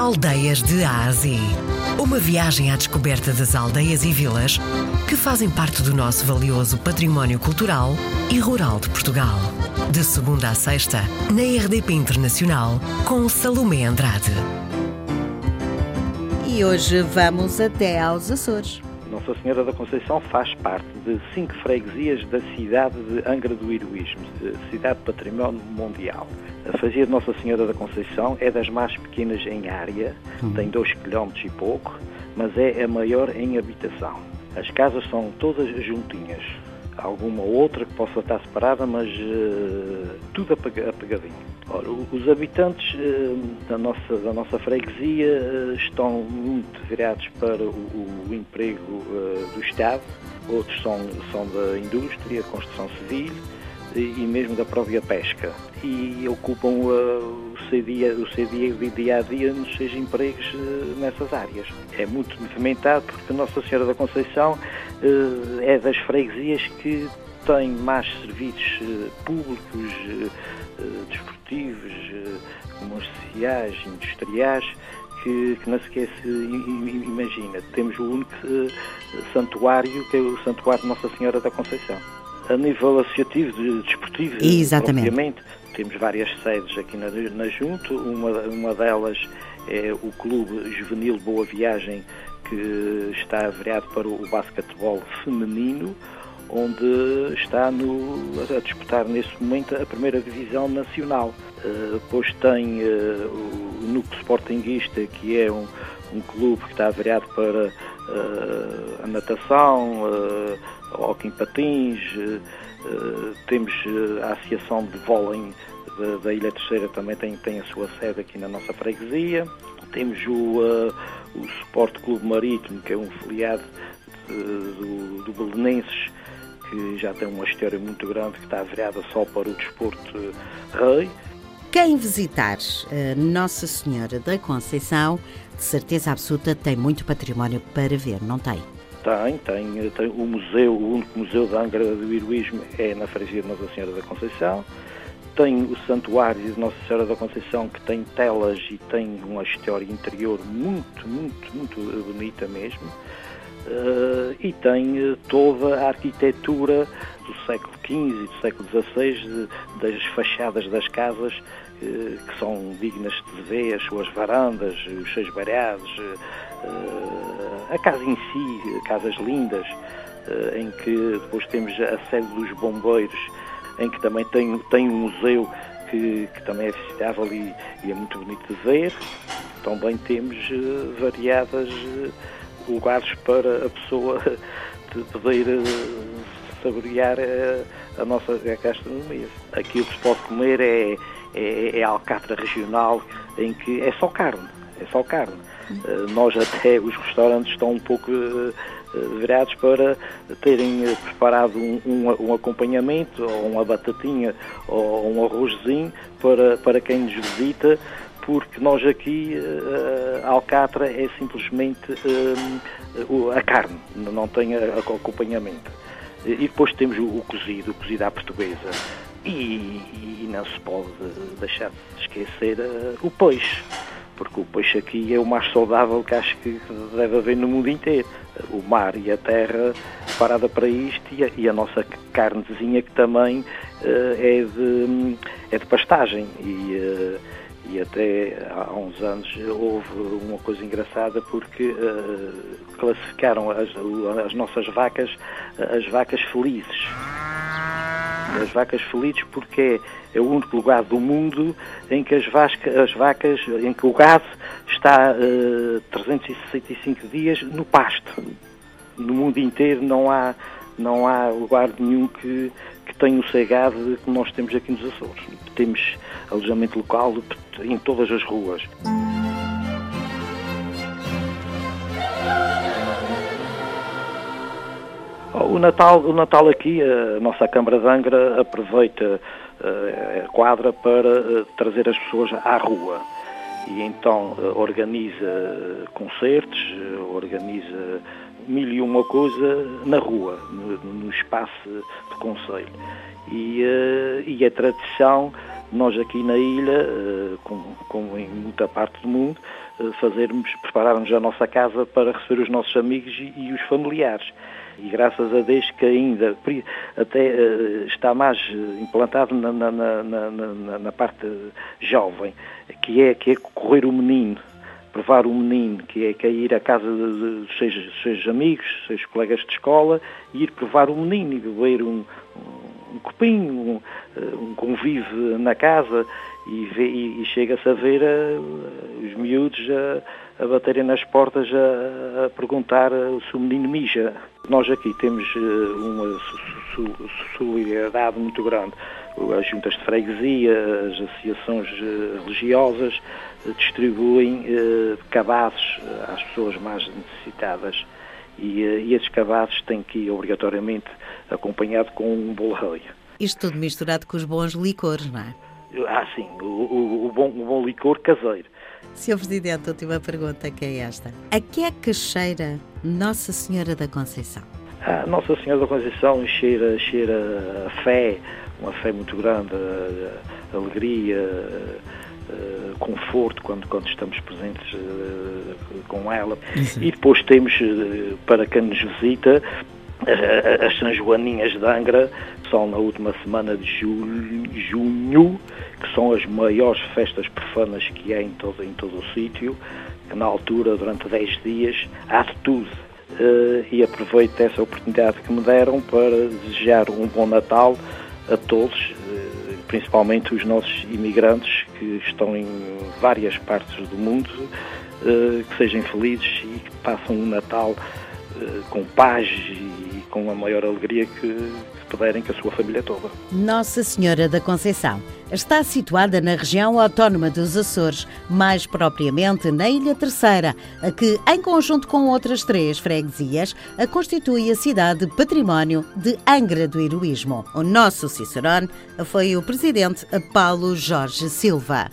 Aldeias de Ásia. Uma viagem à descoberta das aldeias e vilas que fazem parte do nosso valioso património cultural e rural de Portugal. De segunda a sexta, na RDP Internacional, com Salomé Andrade. E hoje vamos até aos Açores. Nossa Senhora da Conceição faz parte de cinco freguesias da cidade de Angra do Heroísmo, cidade património mundial. A freguesia de Nossa Senhora da Conceição é das mais pequenas em área, uhum. tem 2 km e pouco, mas é a maior em habitação. As casas são todas juntinhas, alguma outra que possa estar separada, mas uh, tudo apegadinho. Ora, os habitantes uh, da, nossa, da nossa freguesia uh, estão muito virados para o, o emprego do Estado, outros são, são da indústria, construção civil e mesmo da própria pesca. E ocupam o seu dia, o seu dia, dia a dia nos seus empregos nessas áreas. É muito movimentado porque Nossa Senhora da Conceição é das freguesias que tem mais serviços públicos, desportivos, comerciais, industriais, que, que, não se esquece, imagina. Temos o único santuário, que é o Santuário de Nossa Senhora da Conceição. A nível associativo, desportivo, Exatamente. obviamente, temos várias sedes aqui na, na Junto. Uma, uma delas é o Clube Juvenil Boa Viagem, que está virado para o basquetebol feminino, onde está no, a disputar nesse momento a primeira divisão nacional. Uh, depois tem uh, o Núcleo Sportinguista, que é um, um clube que está virado para uh, a natação, hockey em patins, temos a Associação de Vôlei da, da, Ilha Terceira também tem, tem a sua sede aqui na nossa freguesia. Temos o, o Sport Clube Marítimo, que é um filiado do, do Belenenses, que já tem uma história muito grande, que está virada só para o desporto rei. Quem visitar eh, Nossa Senhora da Conceição, de certeza absoluta, tem muito património para ver, não tem? Tem, tem, tem o museu, o único museu da Angra do Heroísmo é na freguesia de Nossa Senhora da Conceição. Tem o Santuário de Nossa Senhora da Conceição, que tem telas e tem uma história interior muito, muito, muito bonita mesmo. Uh, e tem uh, toda a arquitetura do século XV e do século XVI, das fachadas das casas, uh, que são dignas de ver, as suas varandas, os seus barhados, a casa em si, casas lindas, em que depois temos a sede dos bombeiros, em que também tem, tem um museu que, que também é visitável e, e, é muito bonito de ver. Também temos variadas lugares para a pessoa poder eh, saborear a, eh, a nossa gastronomia. Aqui o que se pode comer é, é, é alcatra regional, em que é só carne, é só carne. Uh, nós até, os restaurantes estão um pouco uh, virados para terem preparado um, um, um, acompanhamento, ou uma batatinha, ou um arrozinho, para, para quem nos visita, porque nós aqui, a alcatra é simplesmente a carne, não tem acompanhamento. E depois temos o, o cozido, o cozido à portuguesa. E, e, não se pode deixar de esquecer uh, o peixe, porque o peixe aqui é o mais saudável que acho que deve haver no mundo inteiro. O mar e a terra parada para isto e a, e a nossa carnezinha que também uh, é, de, é de pastagem. E, uh, e até há uns anos houve uma coisa engraçada porque uh, classificaram as, as, nossas vacas as vacas felizes. As vacas felizes porque é, o único lugar do mundo em que as, vasca, as vacas, em que o gado está uh, eh, 365 dias no pasto. No mundo inteiro não há, não há lugar nenhum que, que tenha o cegado que nós temos aqui nos Açores. Temos alojamento local em todas as ruas. O Natal, o Natal aqui, a nossa Câmara de Angra aproveita eh, a quadra para eh, trazer as pessoas à rua e então eh, organiza concertos, organiza mil e uma coisa na rua, no, espaço do Conselho. E, e a tradição nós aqui na ilha, como, em muita parte do mundo, fazermos, prepararmos a nossa casa para receber os nossos amigos e os familiares e graças a Deus que ainda até está mais implantado na, na, na, na, parte jovem, que é, que é correr o menino, provar o menino, que é, que é ir à casa dos seus, seus amigos, seus colegas de escola, e ir provar o menino e beber um, um, um copinho, um, um convívio na casa, e, e, e chega-se a ver uh, os miúdos a, a baterem nas portas a, a, perguntar se o menino mija. Nós aqui temos uh, uma solidariedade muito grande. As juntas de freguesia, as associações uh, religiosas distribuem cabazes às pessoas mais necessitadas e, e esses cabazes têm que ir obrigatoriamente acompanhado com um bolo. Isto tudo misturado com os bons licores, não é? Ah, sim, o, o, o, bom, o bom licor caseiro. Sr. Presidente, a última pergunta que é esta. A que é que cheira Nossa Senhora da Conceição? Ah, Nossa Senhora da Conceição cheira, cheira a fé, uma fé muito grande, a, a alegria, a, conforto quando, quando estamos presentes uh, com ela. Isso. E depois temos, para quem nos visita, as São Joaninhas de Angra são na última semana de junho, que são as maiores festas profanas que há em todo, em todo o sítio, que na altura, durante 10 dias, há de tudo. Uh, e aproveito essa oportunidade que me deram para desejar um bom Natal a todos, uh, principalmente os nossos imigrantes que estão em várias partes do mundo, uh, que sejam felizes e que passem um Natal com paz e com a maior alegria que puderem com a sua família toda. Nossa Senhora da Conceição está situada na região autónoma dos Açores, mais propriamente na Ilha Terceira, a que, em conjunto com outras três freguesias, a constitui a cidade património de Angra do Heroísmo. O nosso Cicerone foi o presidente Paulo Jorge Silva.